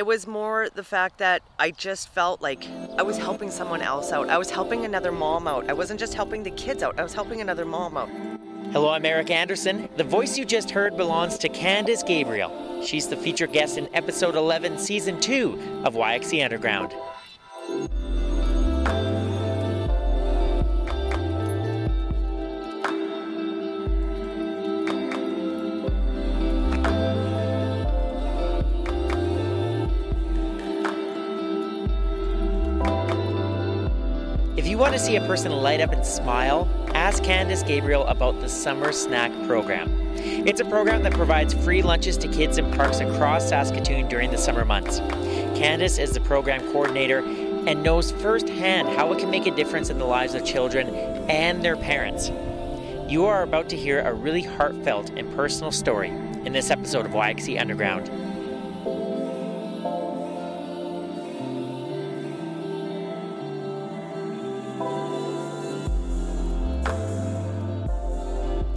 it was more the fact that I just felt like I was helping someone else out. I was helping another mom out. I wasn't just helping the kids out, I was helping another mom out. Hello, I'm Eric Anderson. The voice you just heard belongs to Candace Gabriel. She's the featured guest in episode 11, season 2 of YXE Underground. Want to see a person light up and smile, ask Candace Gabriel about the Summer Snack Program. It's a program that provides free lunches to kids in parks across Saskatoon during the summer months. Candace is the program coordinator and knows firsthand how it can make a difference in the lives of children and their parents. You are about to hear a really heartfelt and personal story in this episode of YXE Underground.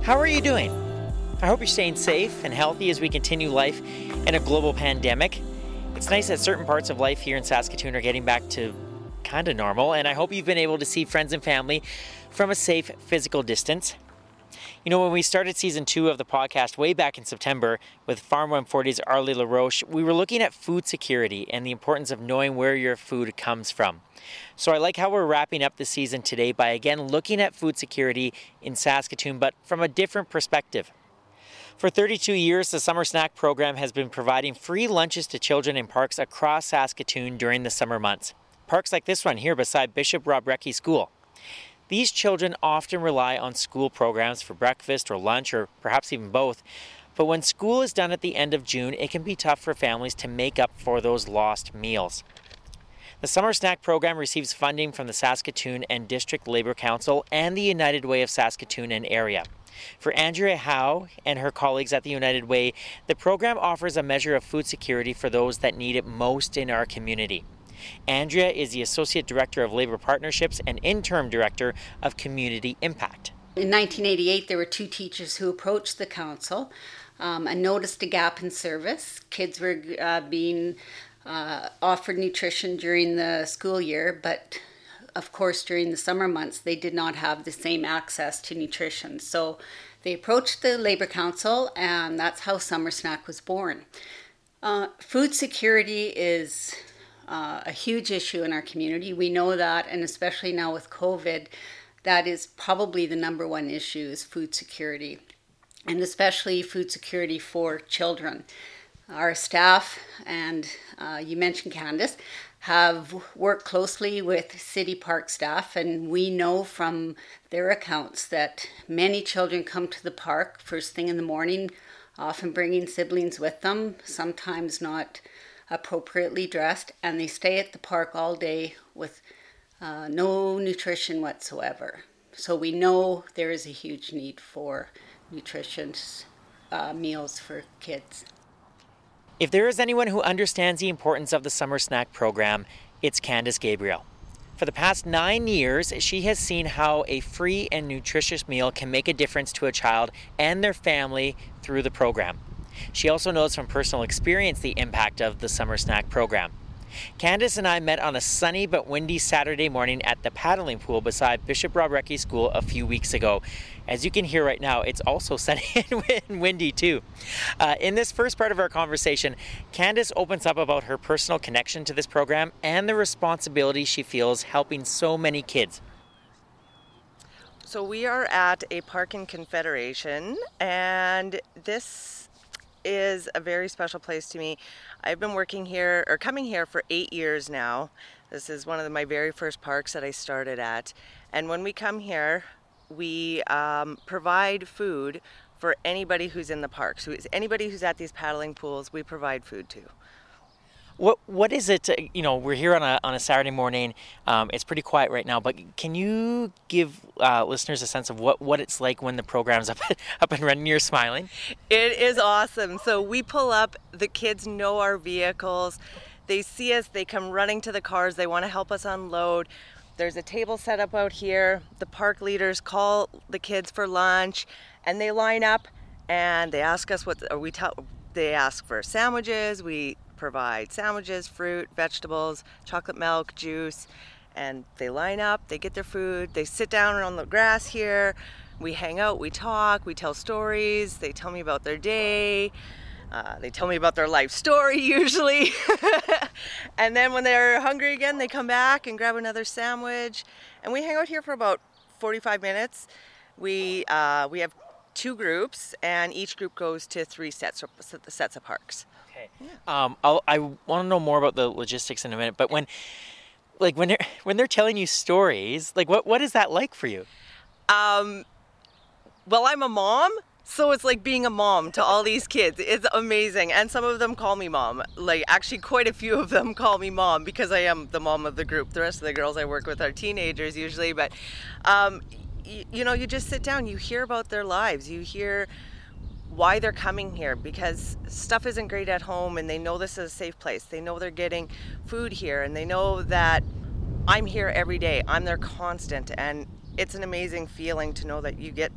How are you doing? I hope you're staying safe and healthy as we continue life in a global pandemic. It's nice that certain parts of life here in Saskatoon are getting back to kind of normal, and I hope you've been able to see friends and family from a safe physical distance. You know, when we started season two of the podcast way back in September with Farm 140's Arlie LaRoche, we were looking at food security and the importance of knowing where your food comes from. So I like how we're wrapping up the season today by again looking at food security in Saskatoon, but from a different perspective. For 32 years, the Summer Snack Program has been providing free lunches to children in parks across Saskatoon during the summer months. Parks like this one here beside Bishop Roborecki School. These children often rely on school programs for breakfast or lunch or perhaps even both. But when school is done at the end of June, it can be tough for families to make up for those lost meals. The Summer Snack Program receives funding from the Saskatoon and District Labour Council and the United Way of Saskatoon and area. For Andrea Howe and her colleagues at the United Way, the program offers a measure of food security for those that need it most in our community. Andrea is the Associate Director of Labour Partnerships and Interim Director of Community Impact. In 1988, there were two teachers who approached the council um, and noticed a gap in service. Kids were uh, being uh, offered nutrition during the school year, but of course, during the summer months, they did not have the same access to nutrition. So they approached the Labour Council, and that's how Summer Snack was born. Uh, food security is uh, a huge issue in our community. We know that, and especially now with COVID, that is probably the number one issue is food security, and especially food security for children. Our staff, and uh, you mentioned Candace, have worked closely with city park staff, and we know from their accounts that many children come to the park first thing in the morning, often bringing siblings with them, sometimes not appropriately dressed, and they stay at the park all day with uh, no nutrition whatsoever. So we know there is a huge need for nutritious uh, meals for kids. If there is anyone who understands the importance of the summer snack program, it's Candace Gabriel. For the past nine years, she has seen how a free and nutritious meal can make a difference to a child and their family through the program. She also knows from personal experience the impact of the summer snack program. Candace and I met on a sunny but windy Saturday morning at the paddling pool beside Bishop Roborecki School a few weeks ago. As you can hear right now, it's also sunny and windy too. Uh, in this first part of our conversation, Candace opens up about her personal connection to this program and the responsibility she feels helping so many kids. So we are at a park in Confederation, and this is a very special place to me. I've been working here or coming here for eight years now. This is one of my very first parks that I started at. And when we come here, we um, provide food for anybody who's in the park. So anybody who's at these paddling pools, we provide food to. What what is it? uh, You know, we're here on a on a Saturday morning. Um, it's pretty quiet right now, but can you give uh, listeners a sense of what, what it's like when the program's up up and running? You're smiling. It is awesome. So we pull up, the kids know our vehicles. They see us, they come running to the cars, they want to help us unload. There's a table set up out here. The park leaders call the kids for lunch and they line up and they ask us what or we tell they ask for sandwiches, we provide sandwiches, fruit, vegetables, chocolate milk, juice, and they line up, they get their food, they sit down on the grass here. We hang out, we talk, we tell stories, they tell me about their day. Uh, they tell me about their life story usually. and then when they're hungry again, they come back and grab another sandwich. And we hang out here for about 45 minutes. We, uh, we have two groups, and each group goes to three sets sets of parks. Okay. Um, I'll, I want to know more about the logistics in a minute, but when, like when they're when they're telling you stories, like what what is that like for you? Um, well, I'm a mom, so it's like being a mom to all these kids. It's amazing. And some of them call me mom. Like, actually, quite a few of them call me mom because I am the mom of the group. The rest of the girls I work with are teenagers usually. But, um, you, you know, you just sit down, you hear about their lives, you hear why they're coming here because stuff isn't great at home and they know this is a safe place. They know they're getting food here and they know that I'm here every day. I'm their constant. And it's an amazing feeling to know that you get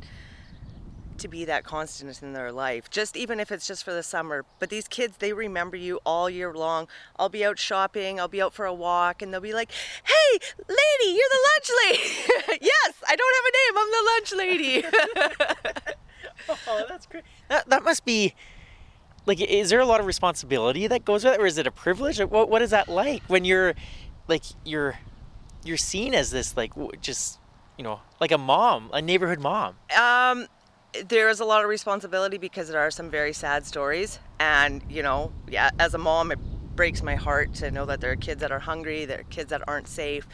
to be that constant in their life, just even if it's just for the summer. But these kids, they remember you all year long. I'll be out shopping, I'll be out for a walk, and they'll be like, Hey, lady, you're the lunch lady. yes, I don't have a name, I'm the lunch lady. oh, that's great. That, that must be like, is there a lot of responsibility that goes with it, or is it a privilege? What, what is that like when you're like, you're, you're seen as this, like, just, you know, like a mom, a neighborhood mom? Um, there is a lot of responsibility because there are some very sad stories and you know yeah as a mom it breaks my heart to know that there are kids that are hungry there are kids that aren't safe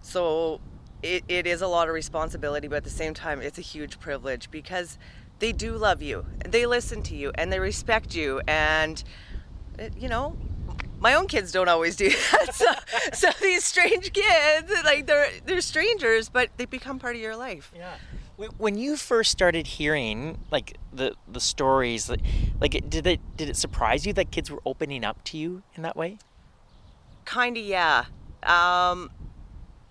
so it, it is a lot of responsibility but at the same time it's a huge privilege because they do love you they listen to you and they respect you and you know my own kids don't always do that. So, so these strange kids, like they're they're strangers, but they become part of your life. Yeah. When you first started hearing like the the stories, like did it did it surprise you that kids were opening up to you in that way? Kind of, yeah. Um,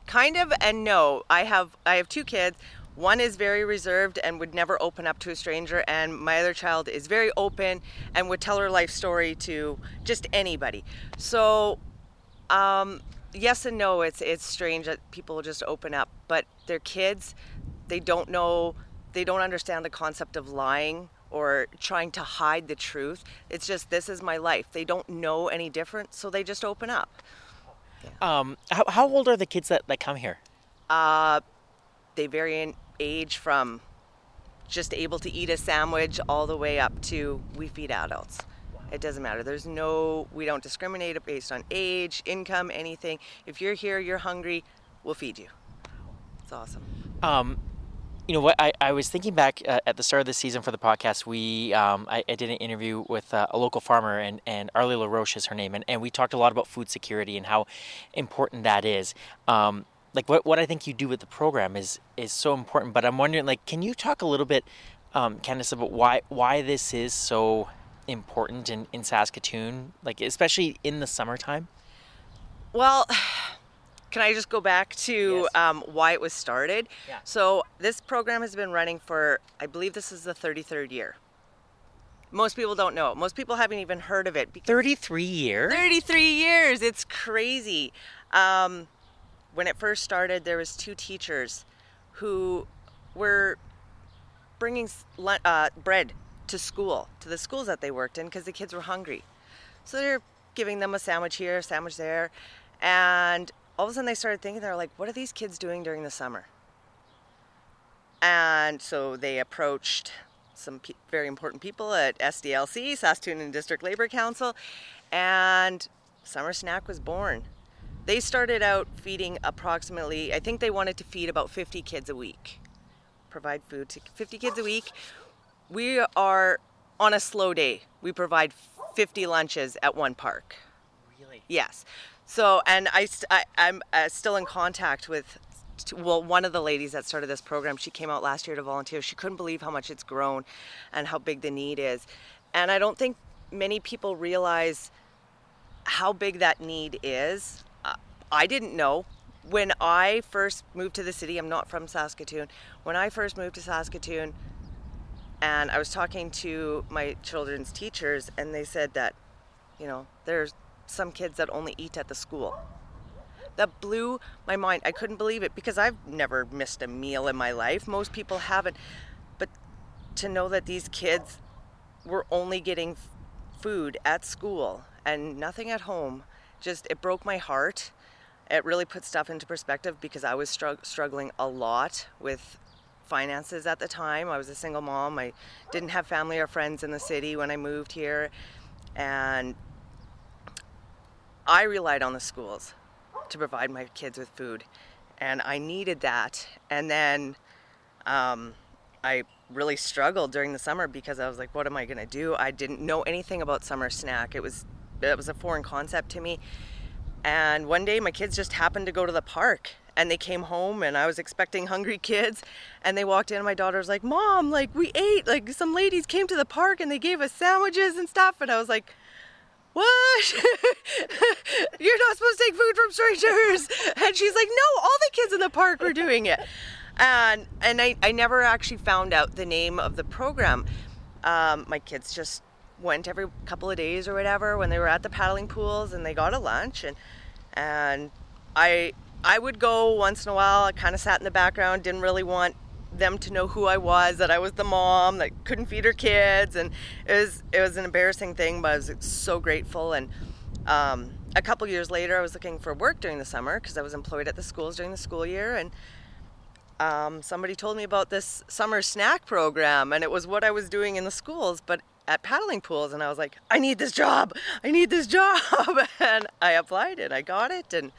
kind of, and no. I have I have two kids. One is very reserved and would never open up to a stranger, and my other child is very open and would tell her life story to just anybody. So, um, yes and no. It's it's strange that people just open up, but their kids they don't know, they don't understand the concept of lying or trying to hide the truth. It's just, this is my life. They don't know any different, so they just open up. Yeah. Um, how, how old are the kids that, that come here? Uh, they vary in age from just able to eat a sandwich all the way up to we feed adults. It doesn't matter. There's no, we don't discriminate based on age, income, anything. If you're here, you're hungry, we'll feed you. It's awesome. Um, you know what? I, I was thinking back uh, at the start of the season for the podcast. We um, I, I, did an interview with uh, a local farmer, and, and Arlie LaRoche is her name, and, and we talked a lot about food security and how important that is. Um, like what, what I think you do with the program is is so important. But I'm wondering, like, can you talk a little bit, um, Candace, about why why this is so important in, in Saskatoon, like especially in the summertime? Well. Can I just go back to yes. um, why it was started? Yeah. So this program has been running for, I believe this is the 33rd year. Most people don't know. Most people haven't even heard of it. 33 years? 33 years. It's crazy. Um, when it first started, there was two teachers who were bringing uh, bread to school, to the schools that they worked in, because the kids were hungry. So they're giving them a sandwich here, a sandwich there, and all of a sudden they started thinking, they're like, what are these kids doing during the summer? And so they approached some pe- very important people at SDLC, Saskatoon and District Labor Council, and Summer Snack was born. They started out feeding approximately, I think they wanted to feed about 50 kids a week, provide food to 50 kids a week. We are on a slow day, we provide 50 lunches at one park. Really? Yes. So, and I, I am uh, still in contact with, well, one of the ladies that started this program. She came out last year to volunteer. She couldn't believe how much it's grown, and how big the need is. And I don't think many people realize how big that need is. Uh, I didn't know when I first moved to the city. I'm not from Saskatoon. When I first moved to Saskatoon, and I was talking to my children's teachers, and they said that You know, there's some kids that only eat at the school. That blew my mind. I couldn't believe it because I've never missed a meal in my life. Most people haven't. But to know that these kids were only getting food at school and nothing at home, just it broke my heart. It really put stuff into perspective because I was strugg- struggling a lot with finances at the time. I was a single mom. I didn't have family or friends in the city when I moved here. And I relied on the schools to provide my kids with food. And I needed that. And then um, I really struggled during the summer because I was like, what am I going to do? I didn't know anything about summer snack. It was it was a foreign concept to me. And one day my kids just happened to go to the park and they came home and I was expecting hungry kids and they walked in and my daughter's like, "Mom, like we ate. Like some ladies came to the park and they gave us sandwiches and stuff." And I was like, what? You're not supposed to take food from strangers. And she's like, no, all the kids in the park were doing it. And and I, I never actually found out the name of the program. Um, my kids just went every couple of days or whatever when they were at the paddling pools and they got a lunch and and I I would go once in a while. I kind of sat in the background, didn't really want them to know who I was, that I was the mom that couldn't feed her kids, and it was it was an embarrassing thing, but I was so grateful. And um, a couple years later, I was looking for work during the summer because I was employed at the schools during the school year, and um, somebody told me about this summer snack program, and it was what I was doing in the schools, but at paddling pools and I was like, I need this job. I need this job. and I applied and I got it and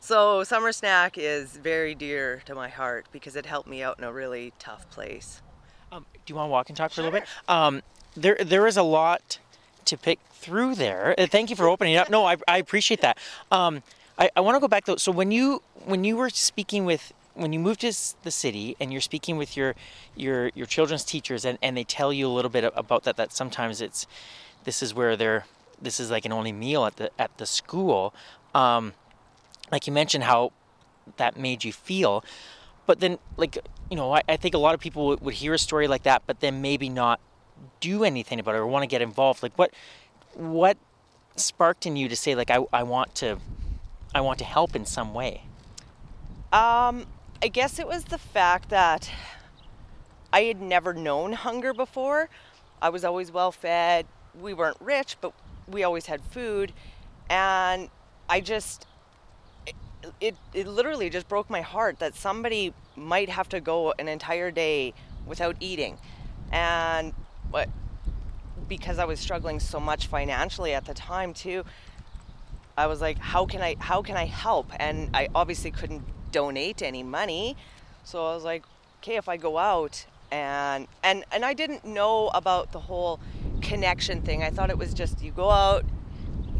so Summer Snack is very dear to my heart because it helped me out in a really tough place. Um, do you want to walk and talk for a little bit? Um, there, there is a lot to pick through there. Uh, thank you for opening it up. No, I, I appreciate that. Um, I, I want to go back though. So when you when you were speaking with when you moved to the city and you're speaking with your your your children's teachers and, and they tell you a little bit about that that sometimes it's this is where they're this is like an only meal at the at the school. Um, like you mentioned how that made you feel. But then like you know i, I think a lot of people would, would, hear a story like that but then maybe not do anything about it or want to get involved. Like what what sparked in you to say like i, I want to i want to help in some way? Um i guess it was the fact that i had never known hunger before. I was always well fed. We weren't rich but we always had food. And i just it, it literally just broke my heart that somebody might have to go an entire day without eating. And what because I was struggling so much financially at the time too, I was like, how can I how can I help? And I obviously couldn't donate any money. So I was like, okay, if I go out and and and I didn't know about the whole connection thing. I thought it was just you go out,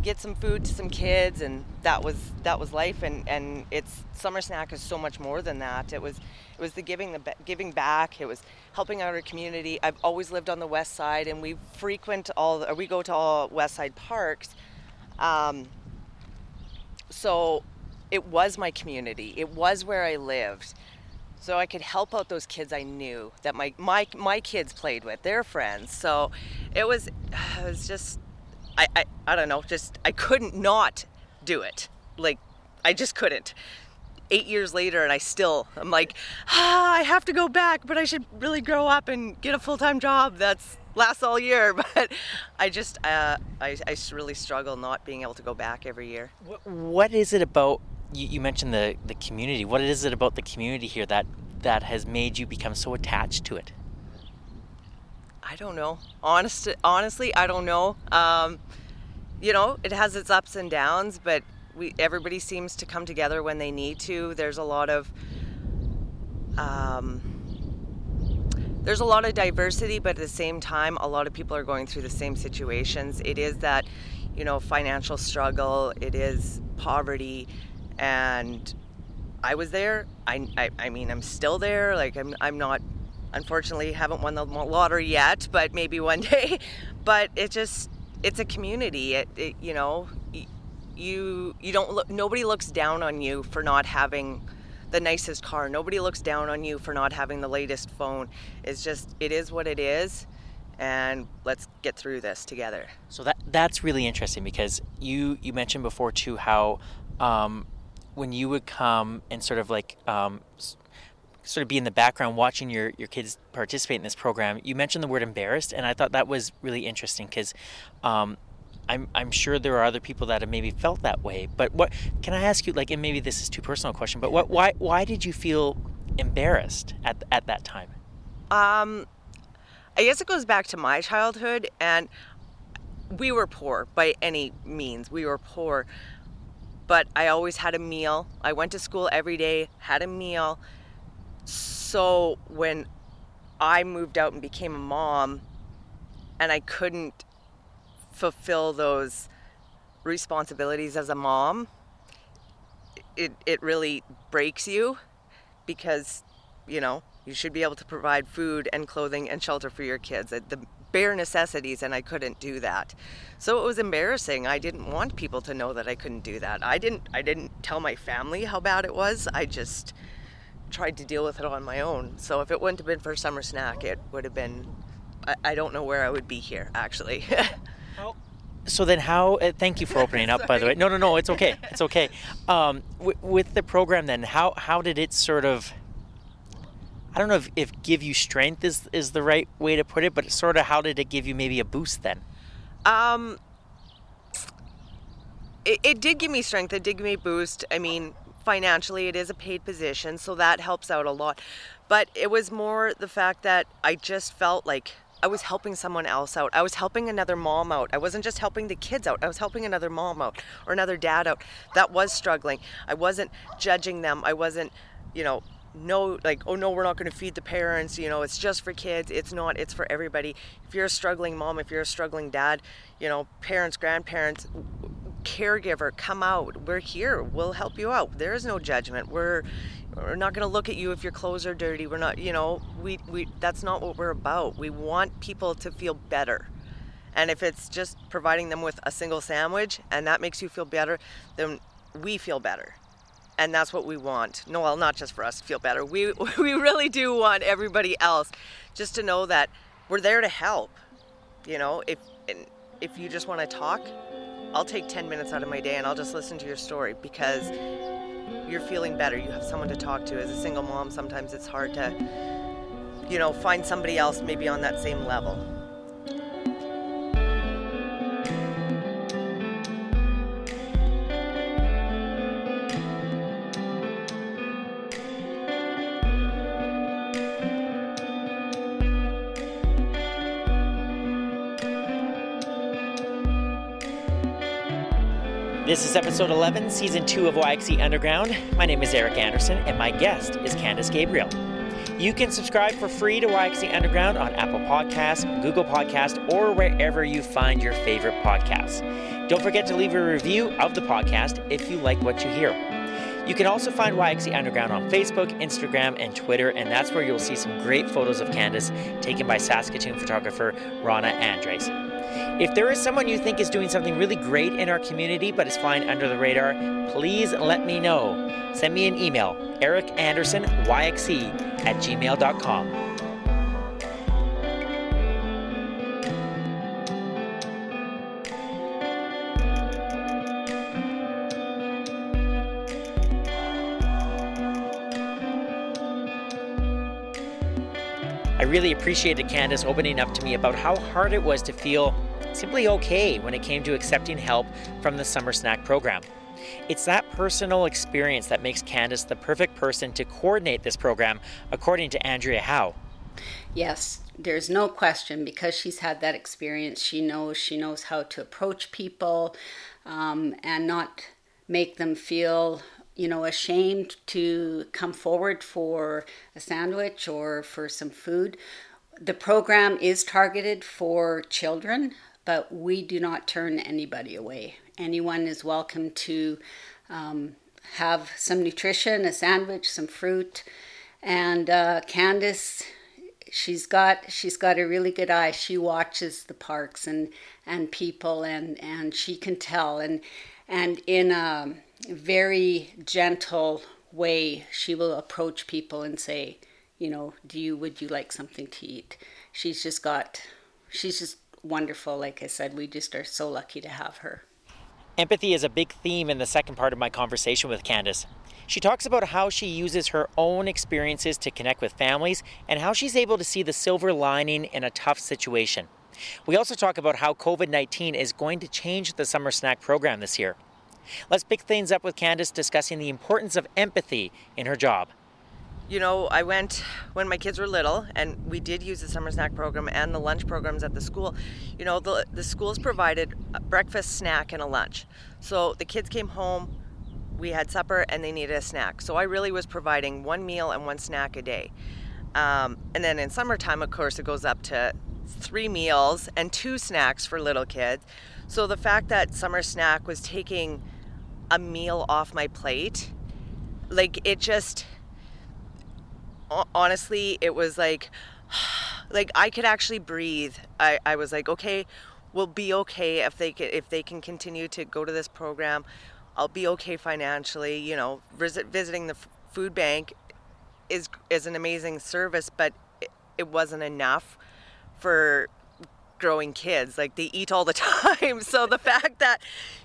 get some food to some kids and that was that was life and and it's summer snack is so much more than that. It was it was the giving the giving back. It was helping out our community. I've always lived on the west side and we frequent all we go to all west side parks. Um, so it was my community. It was where i lived. So i could help out those kids i knew that my my my kids played with their friends. So it was it was just I, I, I don't know, just I couldn't not do it. Like I just couldn't. Eight years later, and I still, I'm like, ah, I have to go back, but I should really grow up and get a full time job that's lasts all year. But I just, uh, I, I really struggle not being able to go back every year. What, what is it about? You, you mentioned the the community. What is it about the community here that that has made you become so attached to it? I don't know. Honest, honestly, I don't know. Um, you know, it has its ups and downs, but we everybody seems to come together when they need to. There's a lot of um, there's a lot of diversity, but at the same time, a lot of people are going through the same situations. It is that, you know, financial struggle. It is poverty, and I was there. I, I, I mean, I'm still there. Like I'm, I'm not unfortunately haven't won the lottery yet but maybe one day. But it just it's a community. It, it, you know you you don't look nobody looks down on you for not having the nicest car. Nobody looks down on you for not having the latest phone. It's just it is what it is and let's get through this together. So that that's really interesting because you you mentioned before too how um, when you would come and sort of like um, sort of be in the background watching your, your kids participate in this program, you mentioned the word embarrassed, and I thought that was really interesting because um, I'm, I'm sure there are other people that have maybe felt that way. But what can I ask you? Like, and maybe this is too personal a question, but what why why did you feel embarrassed at at that time? Um, I guess it goes back to my childhood, and we were poor by any means. We were poor, but I always had a meal. I went to school every day, had a meal. So when I moved out and became a mom, and I couldn't fulfill those responsibilities as a mom, it, it really breaks you because, you know, you should be able to provide food and clothing and shelter for your kids. The bare necessities, and I couldn't do that. So it was embarrassing. I didn't want people to know that I couldn't do that. I didn't. I didn't tell my family how bad it was. I just tried to deal with it on my own. So if it wouldn't have been for Summer Snack, it would have been. I, I don't know where I would be here actually. so then how uh, thank you for opening up by the way no no no it's okay it's okay um, w- with the program then how how did it sort of I don't know if, if give you strength is is the right way to put it, but sort of how did it give you maybe a boost then? Um, it, it did give me strength. It did give me a boost. I mean, financially, it is a paid position, so that helps out a lot. But it was more the fact that I just felt like I was helping someone else out. I was helping another mom out. I wasn't just helping the kids out. I was helping another mom out or another dad out that was struggling. I wasn't judging them. I wasn't, you know, no like oh no we're not going to feed the parents you know it's just for kids it's not it's for everybody if you're a struggling mom if you're a struggling dad you know parents grandparents caregiver come out. We're here. We'll help you out. There is no judgment. We're we're not going to look at you if your clothes are dirty. We're not you know we we that's not what we're about. We want people to feel better. And if it's just providing them with a single sandwich and that makes you feel better then we feel better. And that's what we want. No, well, not just for us to feel better. We we really do want everybody else just to know that we're there to help. You know, if if you just want to talk, I'll take 10 minutes out of my day and I'll just listen to your story because you're feeling better. You have someone to talk to. As a single mom, sometimes it's hard to you know, find somebody else maybe on that same level. This is episode 11, season 2 of YXE Underground. My name is Eric Anderson, and my guest is Candace Gabriel. You can subscribe for free to YXE Underground on Apple Podcasts, Google Podcasts, or wherever you find your favorite podcasts. Don't forget to leave a review of the podcast if you like what you hear. You can also find YXE Underground on Facebook, Instagram, and Twitter, and that's where you'll see some great photos of Candace taken by Saskatoon photographer Rana Andres. If there is someone you think is doing something really great in our community but is flying under the radar, please let me know. Send me an email, ericandersonyxe at gmail.com. really appreciated Candace opening up to me about how hard it was to feel simply okay when it came to accepting help from the Summer Snack program. It's that personal experience that makes Candace the perfect person to coordinate this program, according to Andrea Howe. Yes, there's no question because she's had that experience. She knows she knows how to approach people um, and not make them feel you know ashamed to come forward for a sandwich or for some food. The program is targeted for children but we do not turn anybody away. Anyone is welcome to um, have some nutrition, a sandwich, some fruit, and uh, Candace. She's got she's got a really good eye. She watches the parks and and people and and she can tell and and in a very gentle way she will approach people and say, you know, do you would you like something to eat? She's just got she's just wonderful. Like I said, we just are so lucky to have her. Empathy is a big theme in the second part of my conversation with Candace. She talks about how she uses her own experiences to connect with families and how she's able to see the silver lining in a tough situation. We also talk about how COVID 19 is going to change the summer snack program this year. Let's pick things up with Candace discussing the importance of empathy in her job. You know, I went when my kids were little, and we did use the summer snack program and the lunch programs at the school. You know, the, the schools provided a breakfast, snack, and a lunch. So the kids came home, we had supper, and they needed a snack. So I really was providing one meal and one snack a day. Um, and then in summertime, of course, it goes up to three meals and two snacks for little kids. So the fact that summer snack was taking a meal off my plate, like it just honestly, it was like, like I could actually breathe. I, I was like, okay, we'll be okay if they can, if they can continue to go to this program. I'll be okay financially. You know, visit, visiting the food bank is is an amazing service, but it, it wasn't enough for growing kids. Like they eat all the time. So the fact that,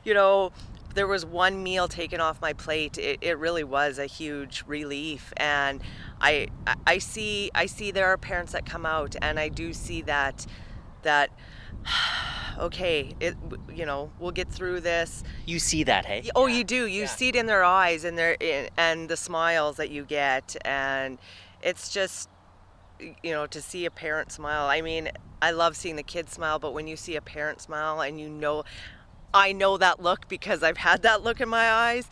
you know, there was one meal taken off my plate, it, it really was a huge relief. And I I see I see there are parents that come out and I do see that that okay it you know we'll get through this. You see that hey? Oh you do. You yeah. see it in their eyes and their and the smiles that you get. And it's just you know to see a parent smile. I mean i love seeing the kids smile but when you see a parent smile and you know i know that look because i've had that look in my eyes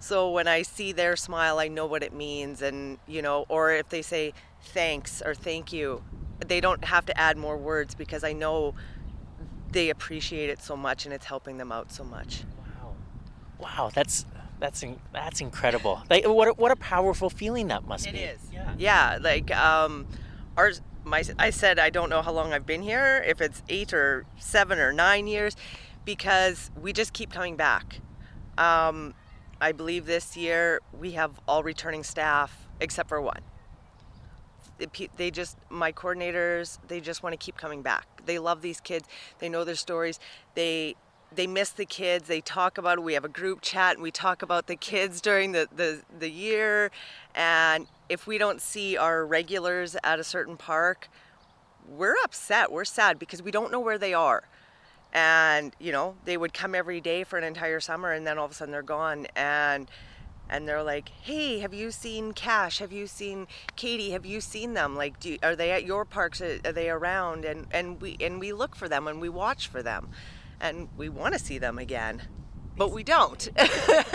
so when i see their smile i know what it means and you know or if they say thanks or thank you they don't have to add more words because i know they appreciate it so much and it's helping them out so much wow wow that's that's that's incredible. Like what a, what a powerful feeling that must it be. It is. Yeah. Yeah. Like um, ours my I said I don't know how long I've been here, if it's eight or seven or nine years, because we just keep coming back. Um, I believe this year we have all returning staff except for one. They just my coordinators they just want to keep coming back. They love these kids. They know their stories. They they miss the kids. They talk about it. We have a group chat and we talk about the kids during the, the, the year. And if we don't see our regulars at a certain park, we're upset. We're sad because we don't know where they are. And, you know, they would come every day for an entire summer and then all of a sudden they're gone. And and they're like, "Hey, have you seen Cash? Have you seen Katie? Have you seen them? Like, do, are they at your parks? Are, they around?" And and we and we look for them and we watch for them and we want to see them again but we don't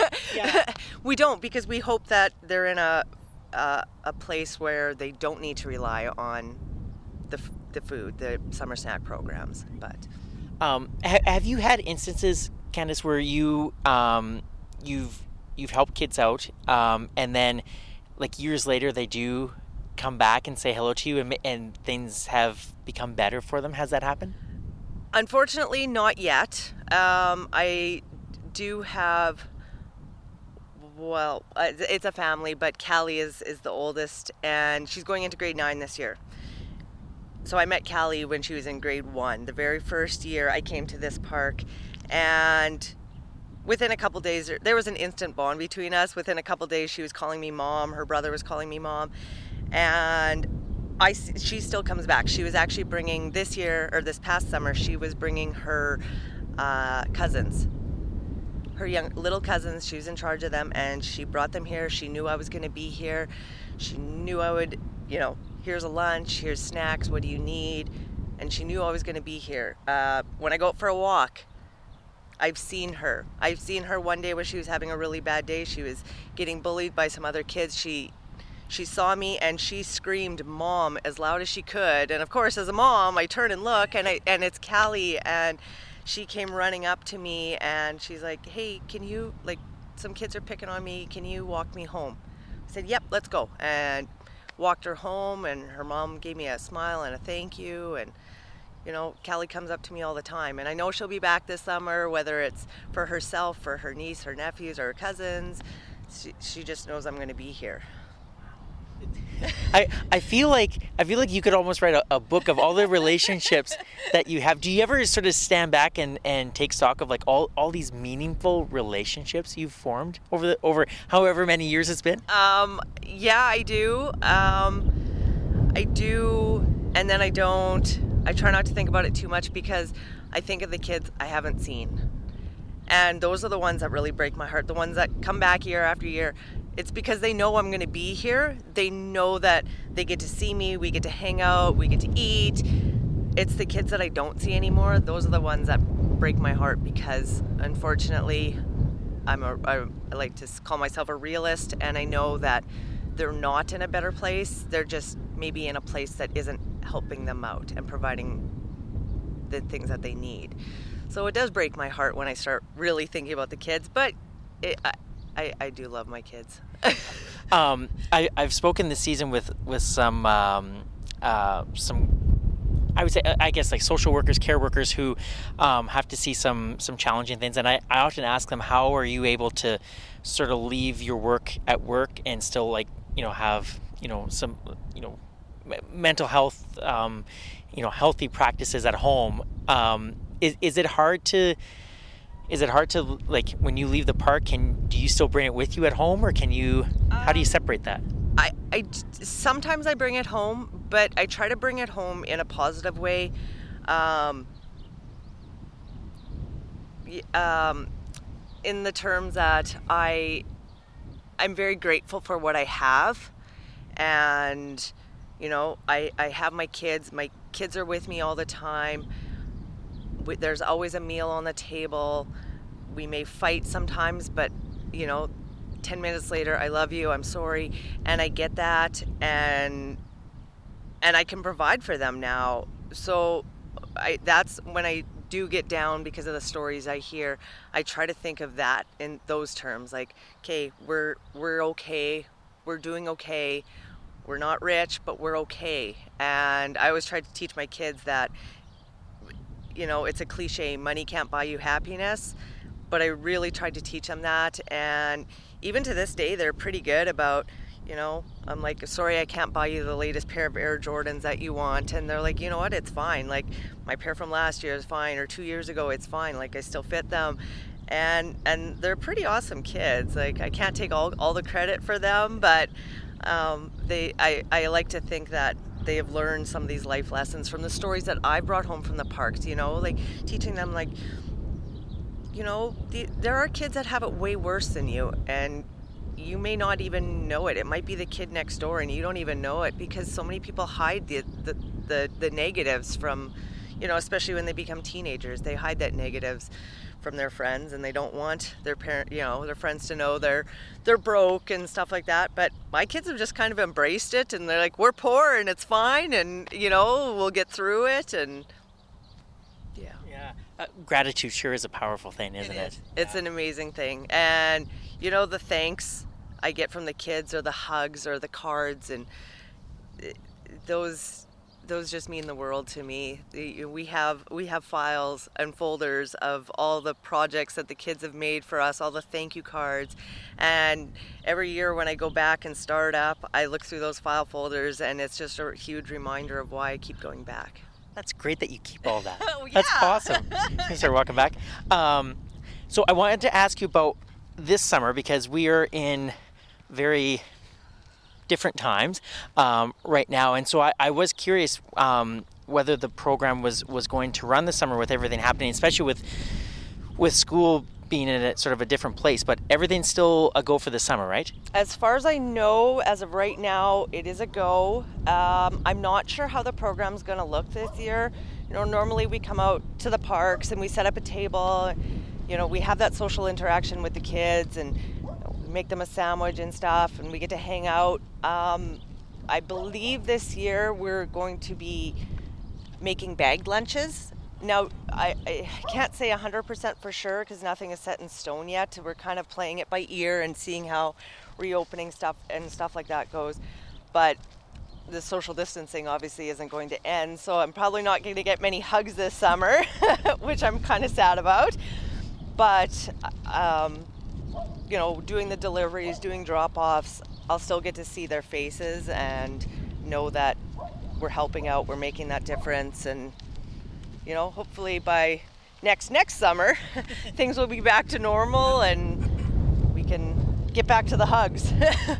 we don't because we hope that they're in a uh, a place where they don't need to rely on the, the food the summer snack programs but um, ha- have you had instances candace where you um, you've you've helped kids out um, and then like years later they do come back and say hello to you and, and things have become better for them has that happened Unfortunately, not yet. Um, I do have. Well, uh, it's a family, but Callie is is the oldest, and she's going into grade nine this year. So I met Callie when she was in grade one. The very first year I came to this park, and within a couple days there was an instant bond between us. Within a couple days, she was calling me mom. Her brother was calling me mom, and I, she still comes back. She was actually bringing this year or this past summer. She was bringing her uh, cousins, her young little cousins. She was in charge of them, and she brought them here. She knew I was going to be here. She knew I would, you know, here's a lunch, here's snacks. What do you need? And she knew I was going to be here. Uh, when I go out for a walk, I've seen her. I've seen her one day when she was having a really bad day. She was getting bullied by some other kids. She she saw me and she screamed mom as loud as she could and of course as a mom i turn and look and I, and it's callie and she came running up to me and she's like hey can you like some kids are picking on me can you walk me home i said yep let's go and walked her home and her mom gave me a smile and a thank you and you know callie comes up to me all the time and i know she'll be back this summer whether it's for herself for her niece her nephews or her cousins. She, she just knows i'm going to be here I, I feel like I feel like you could almost write a, a, book of all the relationships that you have. Do you ever sort of stand back and, and take stock of like all, all these meaningful relationships you've formed over the over however many years it's been? Um, yeah, I do. Um, I do, and then I don't. I try not to think about it too much because I think of the kids I haven't seen. And those are the ones that really break my heart. The ones that come back year after year it's because they know I'm going to be here. They know that they get to see me, we get to hang out, we get to eat. It's the kids that I don't see anymore. Those are the ones that break my heart because unfortunately, I'm a I like to call myself a realist and I know that they're not in a better place. They're just maybe in a place that isn't helping them out and providing the things that they need. So it does break my heart when I start really thinking about the kids, but it, I, I do love my kids. um, I, I've spoken this season with with some um, uh, some I would say, I guess, like social workers, care workers who um, have to see some some challenging things, and I, I often ask them, how are you able to sort of leave your work at work and still like you know have you know some you know mental health um, you know healthy practices at home? Um, is is it hard to is it hard to like when you leave the park can do you still bring it with you at home or can you how do you um, separate that? I, I sometimes i bring it home but i try to bring it home in a positive way. Um, um, in the terms that i i'm very grateful for what i have. And you know i i have my kids. My kids are with me all the time there's always a meal on the table. We may fight sometimes, but you know, 10 minutes later, I love you, I'm sorry, and I get that and and I can provide for them now. So I that's when I do get down because of the stories I hear, I try to think of that in those terms like, okay, we're we're okay. We're doing okay. We're not rich, but we're okay. And I always try to teach my kids that you know, it's a cliche, money can't buy you happiness. But I really tried to teach them that. And even to this day, they're pretty good about, you know, I'm like, sorry, I can't buy you the latest pair of Air Jordans that you want. And they're like, you know what, it's fine. Like, my pair from last year is fine, or two years ago, it's fine. Like, I still fit them. And, and they're pretty awesome kids. Like, I can't take all, all the credit for them, but um, they, I, I like to think that they have learned some of these life lessons from the stories that I brought home from the parks, you know, like teaching them, like, you know, the, there are kids that have it way worse than you, and you may not even know it. It might be the kid next door, and you don't even know it because so many people hide the, the, the, the negatives from, you know, especially when they become teenagers, they hide that negatives from their friends and they don't want their parent you know their friends to know they're they're broke and stuff like that. But my kids have just kind of embraced it and they're like we're poor and it's fine and you know we'll get through it. And yeah. Yeah. Uh, gratitude sure is a powerful thing isn't it, it? it's yeah. an amazing thing. And you know the thanks i get from the kids or the hugs or the cards and eh, those those just mean the world to me. We have we have files and folders of all the projects that the kids have made for us, all the thank you cards, and every year when I go back and start up, I look through those file folders, and it's just a huge reminder of why I keep going back. That's great that you keep all that. oh, yeah. That's awesome. Mr. Welcome back. Um, so I wanted to ask you about this summer because we are in very different times um, right now. And so I, I was curious um, whether the program was, was going to run the summer with everything happening, especially with with school being in a sort of a different place. But everything's still a go for the summer, right? As far as I know, as of right now, it is a go. Um, I'm not sure how the program's going to look this year. You know, normally we come out to the parks and we set up a table. You know, we have that social interaction with the kids and make them a sandwich and stuff, and we get to hang out. Um, I believe this year we're going to be making bagged lunches. Now, I, I can't say 100% for sure because nothing is set in stone yet. We're kind of playing it by ear and seeing how reopening stuff and stuff like that goes. But the social distancing obviously isn't going to end, so I'm probably not going to get many hugs this summer, which I'm kind of sad about. But um, you know, doing the deliveries, doing drop offs, I'll still get to see their faces and know that we're helping out, we're making that difference, and you know, hopefully by next next summer, things will be back to normal and we can get back to the hugs.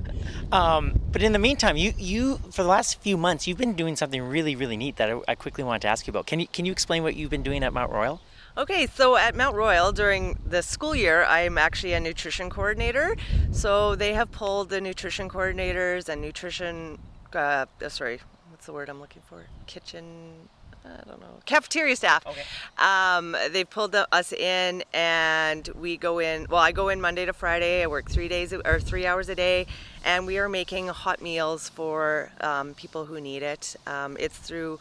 um, but in the meantime, you you for the last few months, you've been doing something really really neat that I, I quickly wanted to ask you about. Can you can you explain what you've been doing at Mount Royal? Okay, so at Mount Royal during the school year, I'm actually a nutrition coordinator. So they have pulled the nutrition coordinators and nutrition, uh, sorry, what's the word I'm looking for? Kitchen I don't know, cafeteria staff. Okay. Um, they've pulled the, us in, and we go in. Well, I go in Monday to Friday. I work three days or three hours a day, and we are making hot meals for um, people who need it. Um, it's through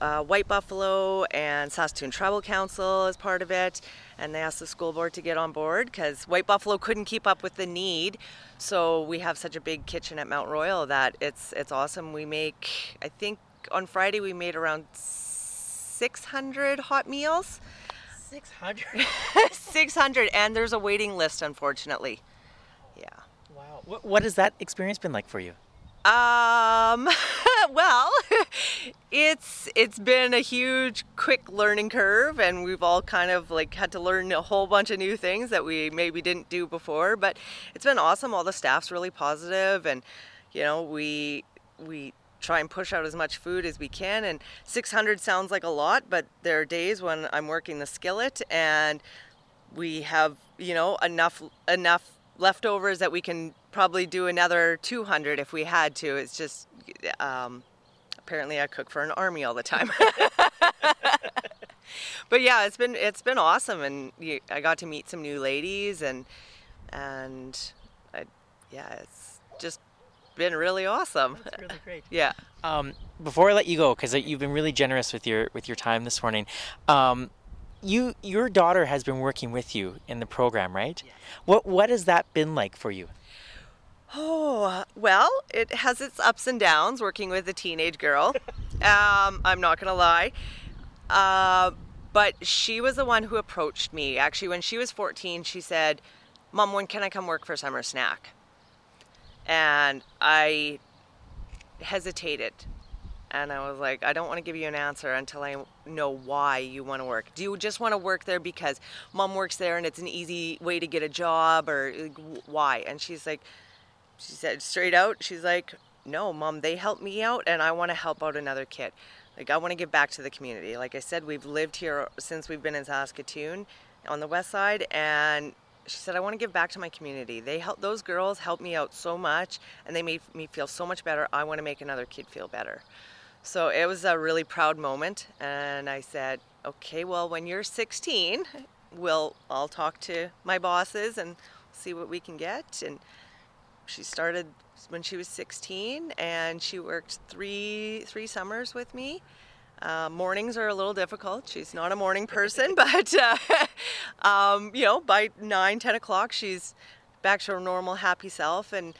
uh, White Buffalo and Saskatoon Tribal Council as part of it, and they asked the school board to get on board because White Buffalo couldn't keep up with the need. So we have such a big kitchen at Mount Royal that it's it's awesome. We make I think on Friday we made around 600 hot meals. 600? 600, and there's a waiting list, unfortunately. Yeah. Wow. What, what has that experience been like for you? Um, well, it's it's been a huge, quick learning curve, and we've all kind of like had to learn a whole bunch of new things that we maybe didn't do before. But it's been awesome. All the staff's really positive, and you know, we we try and push out as much food as we can. And 600 sounds like a lot, but there are days when I'm working the skillet and we have, you know, enough enough leftovers that we can probably do another 200 if we had to. It's just um, apparently I cook for an army all the time. but yeah, it's been it's been awesome, and I got to meet some new ladies, and and I, yeah, it's just been really awesome. That's really great. yeah. Um, before I let you go, because you've been really generous with your with your time this morning, um, you your daughter has been working with you in the program, right? Yes. What what has that been like for you? Oh well, it has its ups and downs working with a teenage girl. um, I'm not gonna lie. Uh, but she was the one who approached me. Actually, when she was 14, she said, "Mom, when can I come work for Summer Snack?" And I hesitated. And I was like, I don't want to give you an answer until I know why you want to work. Do you just want to work there because mom works there and it's an easy way to get a job or why? And she's like, she said straight out, she's like, no, mom, they help me out and I want to help out another kid. Like, I want to give back to the community. Like I said, we've lived here since we've been in Saskatoon on the west side and she said, I want to give back to my community. They help those girls help me out so much and they made me feel so much better. I want to make another kid feel better. So it was a really proud moment and I said, Okay, well when you're 16, we'll I'll talk to my bosses and see what we can get. And she started when she was 16 and she worked three three summers with me. Uh, mornings are a little difficult. She's not a morning person, but uh, um, you know, by nine, ten o'clock, she's back to her normal, happy self, and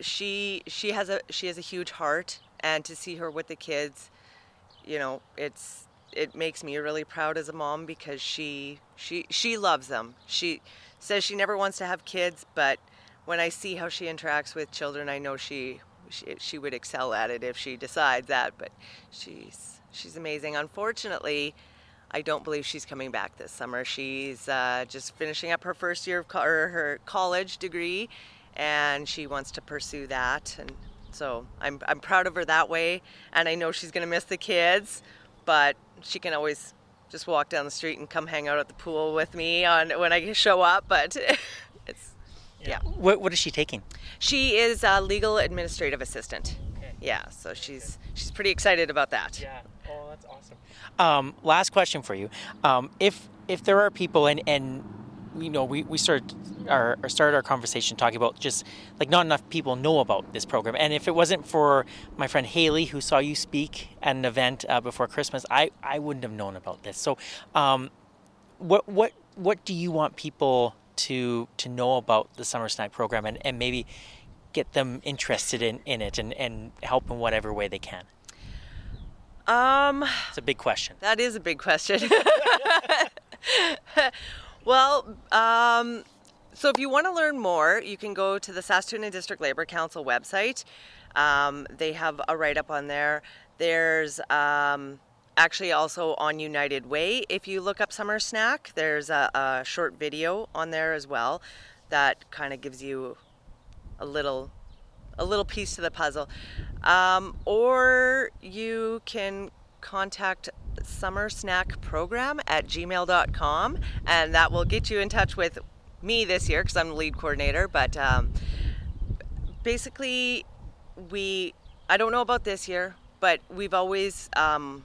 she she has a she has a huge heart, and to see her with the kids, you know, it's it makes me really proud as a mom because she she she loves them. She says she never wants to have kids, but when I see how she interacts with children, I know she she, she would excel at it if she decides that. But she's She's amazing. Unfortunately, I don't believe she's coming back this summer. She's uh, just finishing up her first year of co- her college degree, and she wants to pursue that. And so I'm I'm proud of her that way. And I know she's gonna miss the kids, but she can always just walk down the street and come hang out at the pool with me on when I show up. But it's yeah. yeah. What what is she taking? She is a legal administrative assistant. Okay. Yeah, so she's she's pretty excited about that. Yeah. Oh, that's awesome. Um, last question for you: um, If if there are people and and you know we we started our started our conversation talking about just like not enough people know about this program, and if it wasn't for my friend Haley who saw you speak at an event uh, before Christmas, I I wouldn't have known about this. So, um, what what what do you want people to to know about the summer snack program and, and maybe get them interested in, in it and, and help in whatever way they can? Um, it's a big question. That is a big question. well, um, so if you want to learn more, you can go to the Saskatoon District Labor Council website. Um, they have a write up on there. There's um, actually also on United Way. If you look up Summer Snack, there's a, a short video on there as well that kind of gives you a little a little piece to the puzzle. Um, or you can contact summer snack program at gmail.com and that will get you in touch with me this year because I'm the lead coordinator. But um, basically, we I don't know about this year, but we've always um,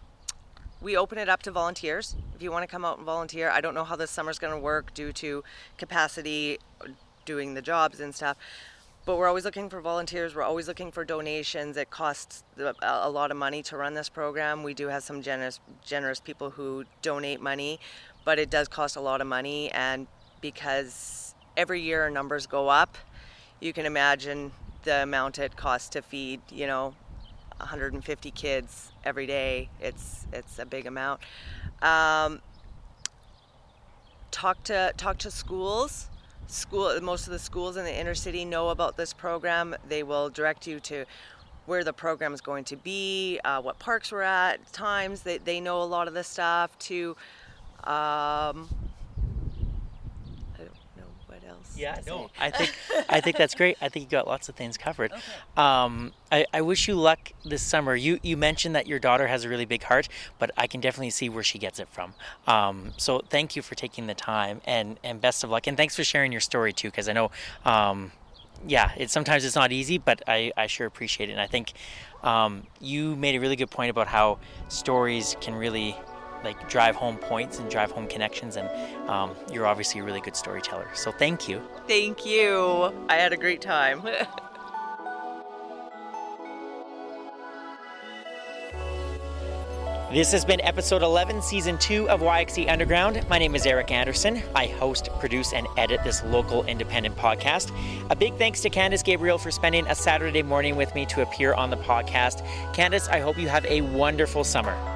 we open it up to volunteers. If you want to come out and volunteer, I don't know how this summer's going to work due to capacity, doing the jobs and stuff. But we're always looking for volunteers. We're always looking for donations. It costs a lot of money to run this program. We do have some generous, generous people who donate money, but it does cost a lot of money. And because every year our numbers go up, you can imagine the amount it costs to feed, you know, 150 kids every day. It's it's a big amount. Um, talk to talk to schools school most of the schools in the inner city know about this program. They will direct you to where the program is going to be uh, what parks we're at times. They, they know a lot of the stuff to um, yeah, no, I think I think that's great. I think you got lots of things covered. Okay. Um, I, I wish you luck this summer. You you mentioned that your daughter has a really big heart, but I can definitely see where she gets it from. Um, so thank you for taking the time and and best of luck. And thanks for sharing your story too, because I know. Um, yeah, it sometimes it's not easy, but I, I sure appreciate it. And I think um, you made a really good point about how stories can really like drive home points and drive home connections. And um, you're obviously a really good storyteller. So thank you. Thank you. I had a great time. This has been episode 11, season 2 of YXE Underground. My name is Eric Anderson. I host, produce, and edit this local independent podcast. A big thanks to Candace Gabriel for spending a Saturday morning with me to appear on the podcast. Candace, I hope you have a wonderful summer.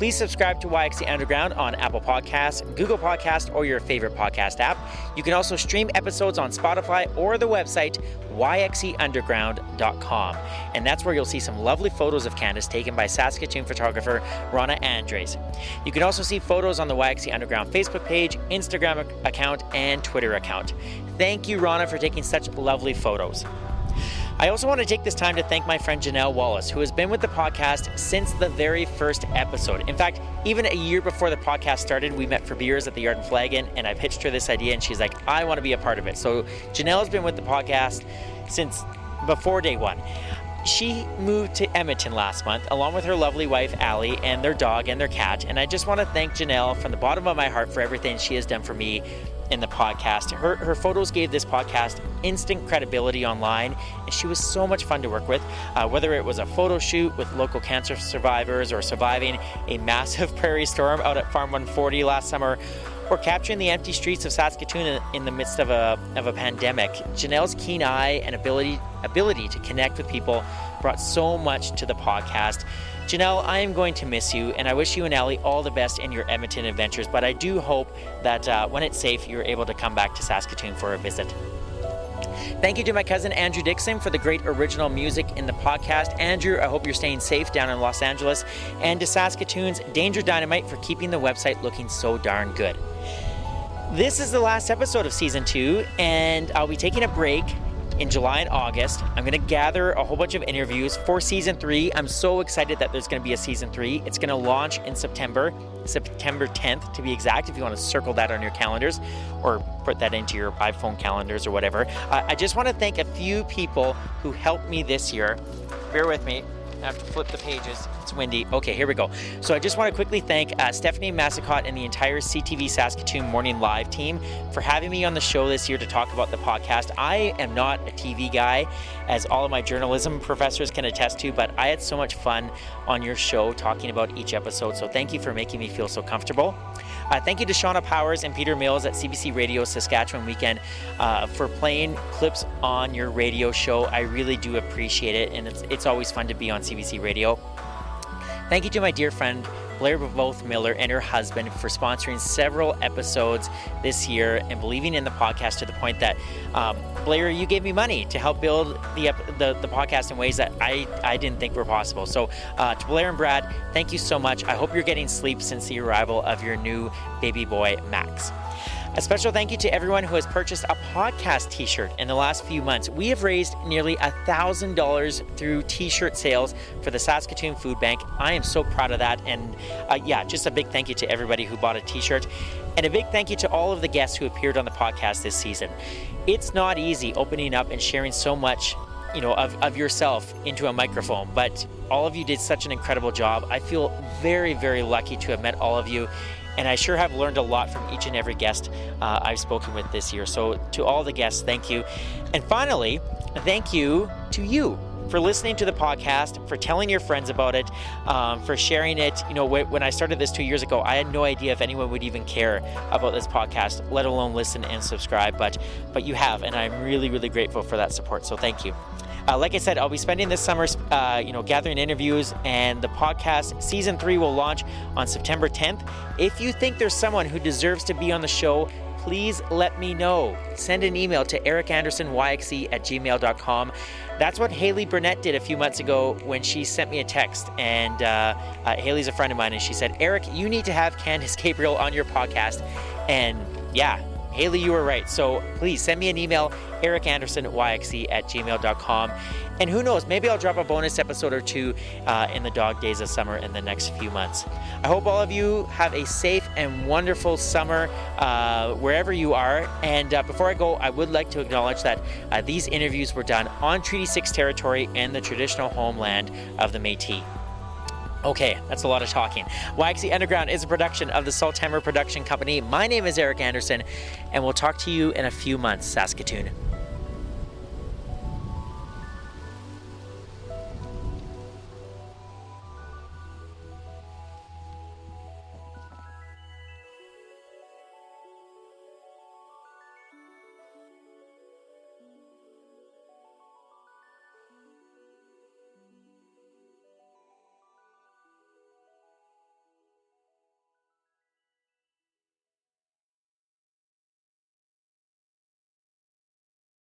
Please subscribe to YXE Underground on Apple Podcasts, Google Podcast, or your favorite podcast app. You can also stream episodes on Spotify or the website yxeunderground.com. And that's where you'll see some lovely photos of Candace taken by Saskatoon photographer Rana Andres. You can also see photos on the YXE Underground Facebook page, Instagram account, and Twitter account. Thank you, Rana, for taking such lovely photos. I also want to take this time to thank my friend Janelle Wallace, who has been with the podcast since the very first episode. In fact, even a year before the podcast started, we met for beers at the Yard and Flagon, and I pitched her this idea, and she's like, I want to be a part of it. So Janelle has been with the podcast since before day one. She moved to Edmonton last month along with her lovely wife Allie and their dog and their cat. And I just want to thank Janelle from the bottom of my heart for everything she has done for me in the podcast. Her, her photos gave this podcast instant credibility online, and she was so much fun to work with. Uh, whether it was a photo shoot with local cancer survivors or surviving a massive prairie storm out at Farm 140 last summer, or capturing the empty streets of Saskatoon in, in the midst of a, of a pandemic, Janelle's keen eye and ability, ability to connect with people brought so much to the podcast. Janelle, I am going to miss you, and I wish you and Allie all the best in your Edmonton adventures. But I do hope that uh, when it's safe, you're able to come back to Saskatoon for a visit. Thank you to my cousin Andrew Dixon for the great original music in the podcast. Andrew, I hope you're staying safe down in Los Angeles. And to Saskatoon's Danger Dynamite for keeping the website looking so darn good. This is the last episode of season two, and I'll be taking a break in July and August. I'm going to gather a whole bunch of interviews for season three. I'm so excited that there's going to be a season three. It's going to launch in September, September 10th to be exact, if you want to circle that on your calendars or put that into your iPhone calendars or whatever. Uh, I just want to thank a few people who helped me this year. Bear with me. I have to flip the pages. It's windy. Okay, here we go. So I just want to quickly thank uh, Stephanie Massicotte and the entire CTV Saskatoon Morning Live team for having me on the show this year to talk about the podcast. I am not a TV guy, as all of my journalism professors can attest to, but I had so much fun on your show talking about each episode. So thank you for making me feel so comfortable. Uh, thank you to Shauna Powers and Peter Mills at CBC Radio Saskatchewan Weekend uh, for playing clips on your radio show. I really do appreciate it, and it's, it's always fun to be on CBC Radio. Thank you to my dear friend Blair Both Miller and her husband for sponsoring several episodes this year and believing in the podcast to the point that um, Blair, you gave me money to help build the, the, the podcast in ways that I, I didn't think were possible. So uh, to Blair and Brad, thank you so much. I hope you're getting sleep since the arrival of your new baby boy, Max. A special thank you to everyone who has purchased a podcast t shirt in the last few months. We have raised nearly $1,000 through t shirt sales for the Saskatoon Food Bank. I am so proud of that. And uh, yeah, just a big thank you to everybody who bought a t shirt. And a big thank you to all of the guests who appeared on the podcast this season. It's not easy opening up and sharing so much you know of, of yourself into a microphone but all of you did such an incredible job i feel very very lucky to have met all of you and I sure have learned a lot from each and every guest uh, I've spoken with this year. So, to all the guests, thank you. And finally, thank you to you for listening to the podcast, for telling your friends about it, um, for sharing it. You know, when I started this two years ago, I had no idea if anyone would even care about this podcast, let alone listen and subscribe. But but you have, and I'm really really grateful for that support. So thank you. Uh, like I said, I'll be spending this summer, uh, you know, gathering interviews, and the podcast season three will launch on September 10th. If you think there's someone who deserves to be on the show, please let me know. Send an email to ericandersonyxe at gmail.com. That's what Haley Burnett did a few months ago when she sent me a text. And uh, uh, Haley's a friend of mine, and she said, Eric, you need to have Candace Gabriel on your podcast. And yeah, Haley, you were right. So please send me an email, ericandersonyxe at gmail.com. And who knows, maybe I'll drop a bonus episode or two uh, in the dog days of summer in the next few months. I hope all of you have a safe and wonderful summer uh, wherever you are. And uh, before I go, I would like to acknowledge that uh, these interviews were done on Treaty 6 territory and the traditional homeland of the Metis. Okay, that's a lot of talking. YXE Underground is a production of the Salthammer Production Company. My name is Eric Anderson, and we'll talk to you in a few months, Saskatoon.